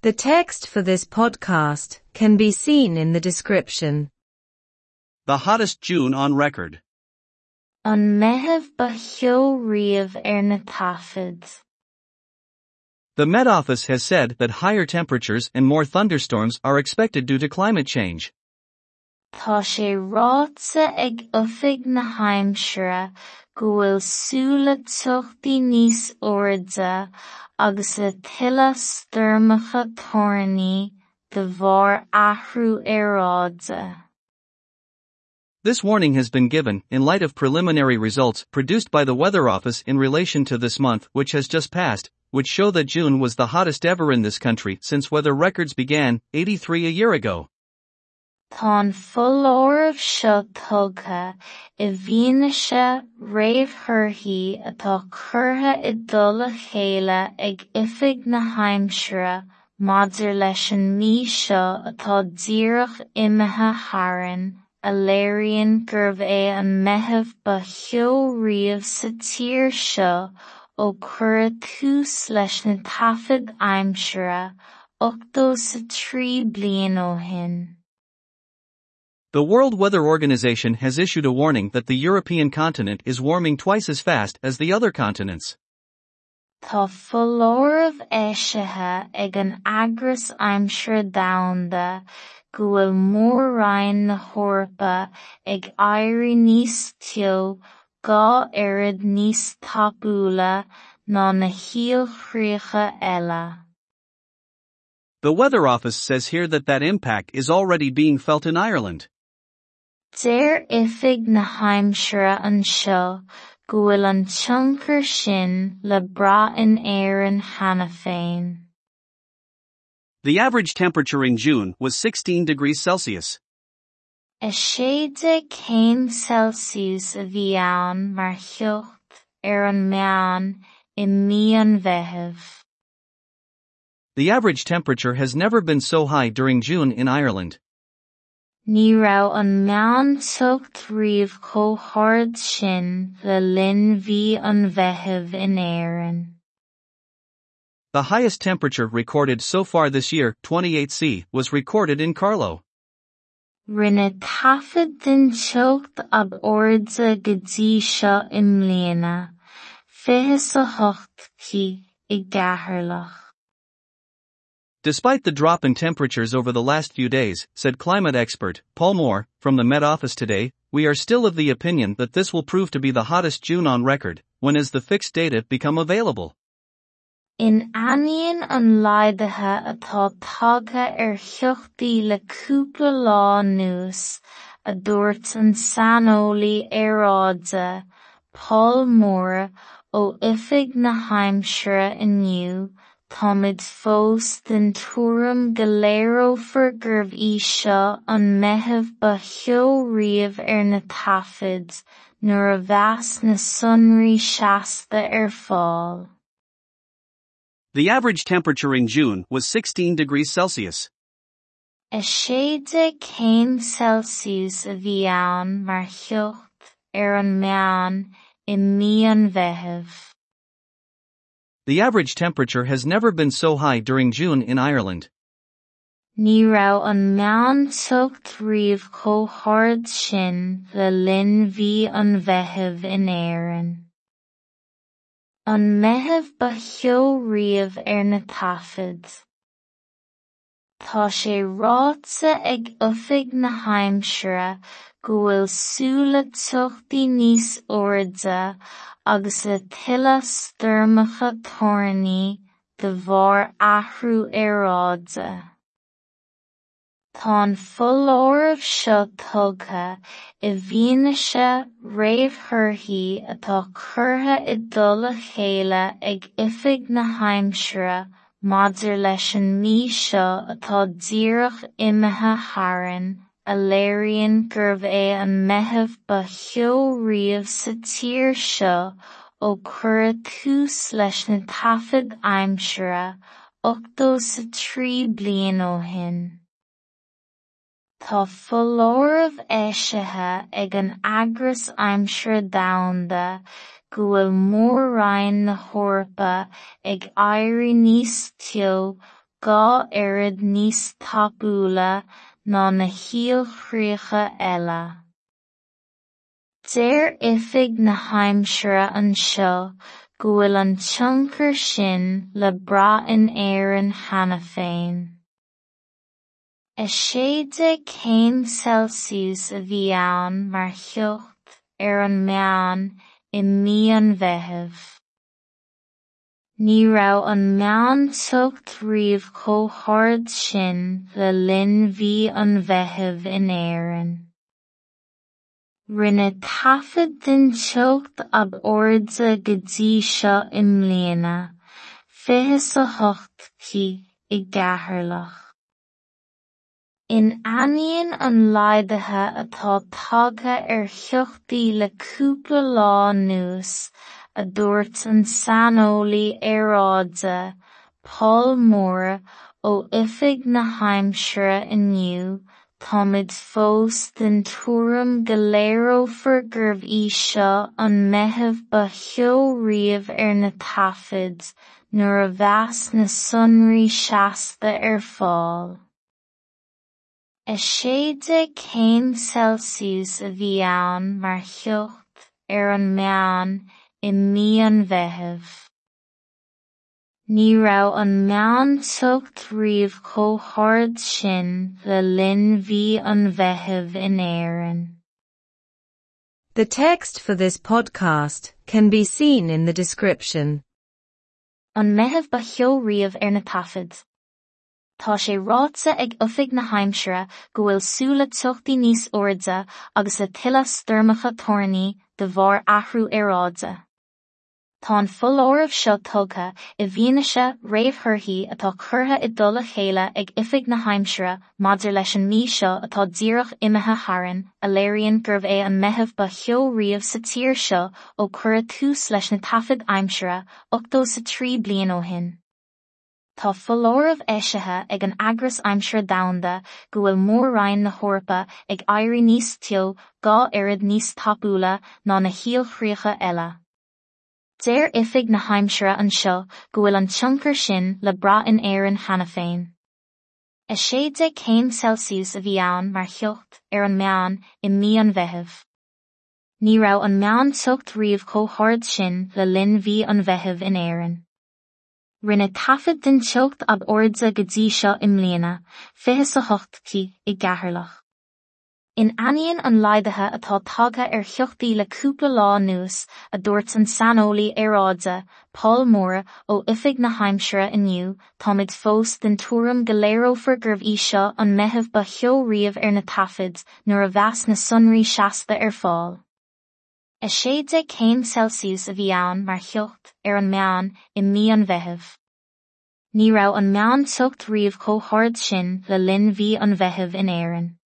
The text for this podcast can be seen in the description. The hottest June on record. An meitheamh ba cheo riamh ar er na taifead. The Met Office has said that higher temperatures and more thunderstorms are expected due to climate change. Tá sé ráitse ag oifig na agus aráide. This warning has been given in light of preliminary results produced by the Weather Office in relation to this month, which has just passed, which show that June was the hottest ever in this country since weather records began 83 a year ago. Tá folámh seo tugtha i bhfianaise réamhthorthaí atá curtha i dul a chéile ag oifig na haimsire maidir leis an mí seo atá díreach imithe harainn a léiríonn gurbh é an meitheamh ba cheo riamh sa tír seo ó cuireadh tús leis na taifead aimsire ochtó sa trí bliain ó shin. The World Weather Organization has issued a warning that the European continent is warming twice as fast as the other continents. Tá folámh éisithe ag an eagras aimsire domhanda go bhfuil mórrainn na hEorpa ag éirí níos teo gá oiread níos tapúla ná na hialchríocha eile. The Weather Office says here that that impact is already being felt in Ireland. Deir oifig na haimsire anseo go bhfuil an tionchar sin le breá in éireann cheana féin. The average temperature in June was 16 degrees Celsius. Is sé de céim Celsius a bhí ann mar cheocht ar an meán i mí an bheithimh. The average temperature has never been so high during June in Ireland. Raibh an meán tucht riamh chomh hard sin le linn bhí an bheithimh in éireann. The highest temperature recorded so far this year, 28C, was recorded in Carlow. Rinne taifead den ab go dtí seo i mbliana, fiche sa hocht cí i gCeatharlach. Despite the drop in temperatures over the last few days, said climate expert Paul Moore from the Met Office today, we are still of the opinion that this will prove to be the hottest June on record, when as the fixed data become available. In aíonn an laidathe atá tagtha ar er theachtaí le cúpla lá nús a dúirt an aráide Paul Moore ó oifig na haimsire inniu Táimid fós den túram go léireofar gurbh í seo an meitheamh ba cheo riamh er ar na taifead nuair a bheas na sonraí seasta ar er fáil. The average temperature in June was 16 degrees Celsius. Is sé de céim Celsius a bhí ann mar cheocht ar er an meán i mí an bheithimh. The average temperature has never been so high during June in Ireland. Ní raibh an meán tucht riamh chomh hard sin le linn bhí an bheithimh in éireann. An meitheamh ba cheo riamh ar na taifead. Tá sé ráitse ag oifig na haimsire go bhfuil súla tuachtaí níos airde agus le tuile stoirmeacha tornaí de bharr athrú aráide. Tá an folámh seo tugtha i bhfianaise réamhthorthaí atá curtha i dul a chéile ag oifig na haimsire maidir leis an mí seo atá díreach imithe harainn a léiríonn gurbh é an meitheamh ba cheo riamh sa tír seo ó cuireadh tús leis na taifead aimsire ochtó ó. Tá folámh éisithe ag an eagras aimsire domhanda go bhfuil mórrainn na hEorpa ag éirí níos teo gá oiread tapúla ná na hialchríocha eile. Deir oifig na haimsire anseo go bhfuil an tionchar sin le brath in éireann cheana féin. Cén celsius a bhí mar cheocht ar an meán i mí an. Raibh an meán tucht riamh chomh shord sin le linn mhí an bheitheamh in éireann. Rinne taifead den teocht ab airde go dtí seo i mbliana, fiche sa hochtcí i gCeatharlach. In ainneoin an laghdaithe atá tagtha ar theachtaí le cúpla lá anuas a dúirt an sainiolaí aeráide Paul Moore ó oifig na haimsire inniu táimid fós den tuairim go léireofar gurbh í seo an meitheamh ba cheoghríomh ar na taifead nuair a mheas na sonraí seasta ar fáil. Is séide cén celsius a bhí ann an meán i mí an bheitheamh. Ní raibh an meán tucht riamh shord sin le linn mhí an bheitheamh in éireann. The text for this podcast can be seen in the description. An meitheamh ba cheoghríomh ar na taifead. Tá sé ráite ag oifig na haimsire go bhfuil súla tuchtaí níos airde agus le tuilleadh stoirmeacha tornaí de athrú aeráide. Tá an folámh seo tugtha i bhfianaise réamhthorthaí atá curtha i dul a chéile ag oifig na haimsire maidir leis an mí seo atá díreach imithe tharraing a léiríonn gurbh é an meitheamh ba cheoghríomh sa tír seo ó cuireadh tús leis na taifead aimsire ochtó sa trí bliain ó shin. Tá folámh éisithe ag an eagras aimsire domhanda go bhfuil mórrainn na hórpa ag éirí níos teo gá oiread níos tapúla ná na hialchríocha eile. Déir ifig na haimsere anseo go bhfuil an tionchar sin le bra in éan hena féin. I sé de céim Celsius a bhí ann mar thiocht ar an meán i mí an bheitheh. Ní rah an meán tucht riomh cóthird sin le linn bhí an bheitheh in éan. Rinne tafid den teocht ab ordsa go dtí seo im léana, fé a hocht cí i gcethlach. In ainneoin an laghdaithe atá tagtha ar theachtaí le cúpla lá anuas a dúirt an sainiolaí aeráide Paul Moore ó oifig na haimsire inniu táimid fós den tuairim go léireofar gurbh í seo an meitheamh ba cheoghríomh ar na taifead nuair a bheas na sonraí seasta ar fáil. Is séide cén celsius a bhí ann mar cheocht ar an meán i mí an bheitheamh. Ní raibh an meán tucht riamh chomh shord sin le linn mhí an bheitheamh in éireann.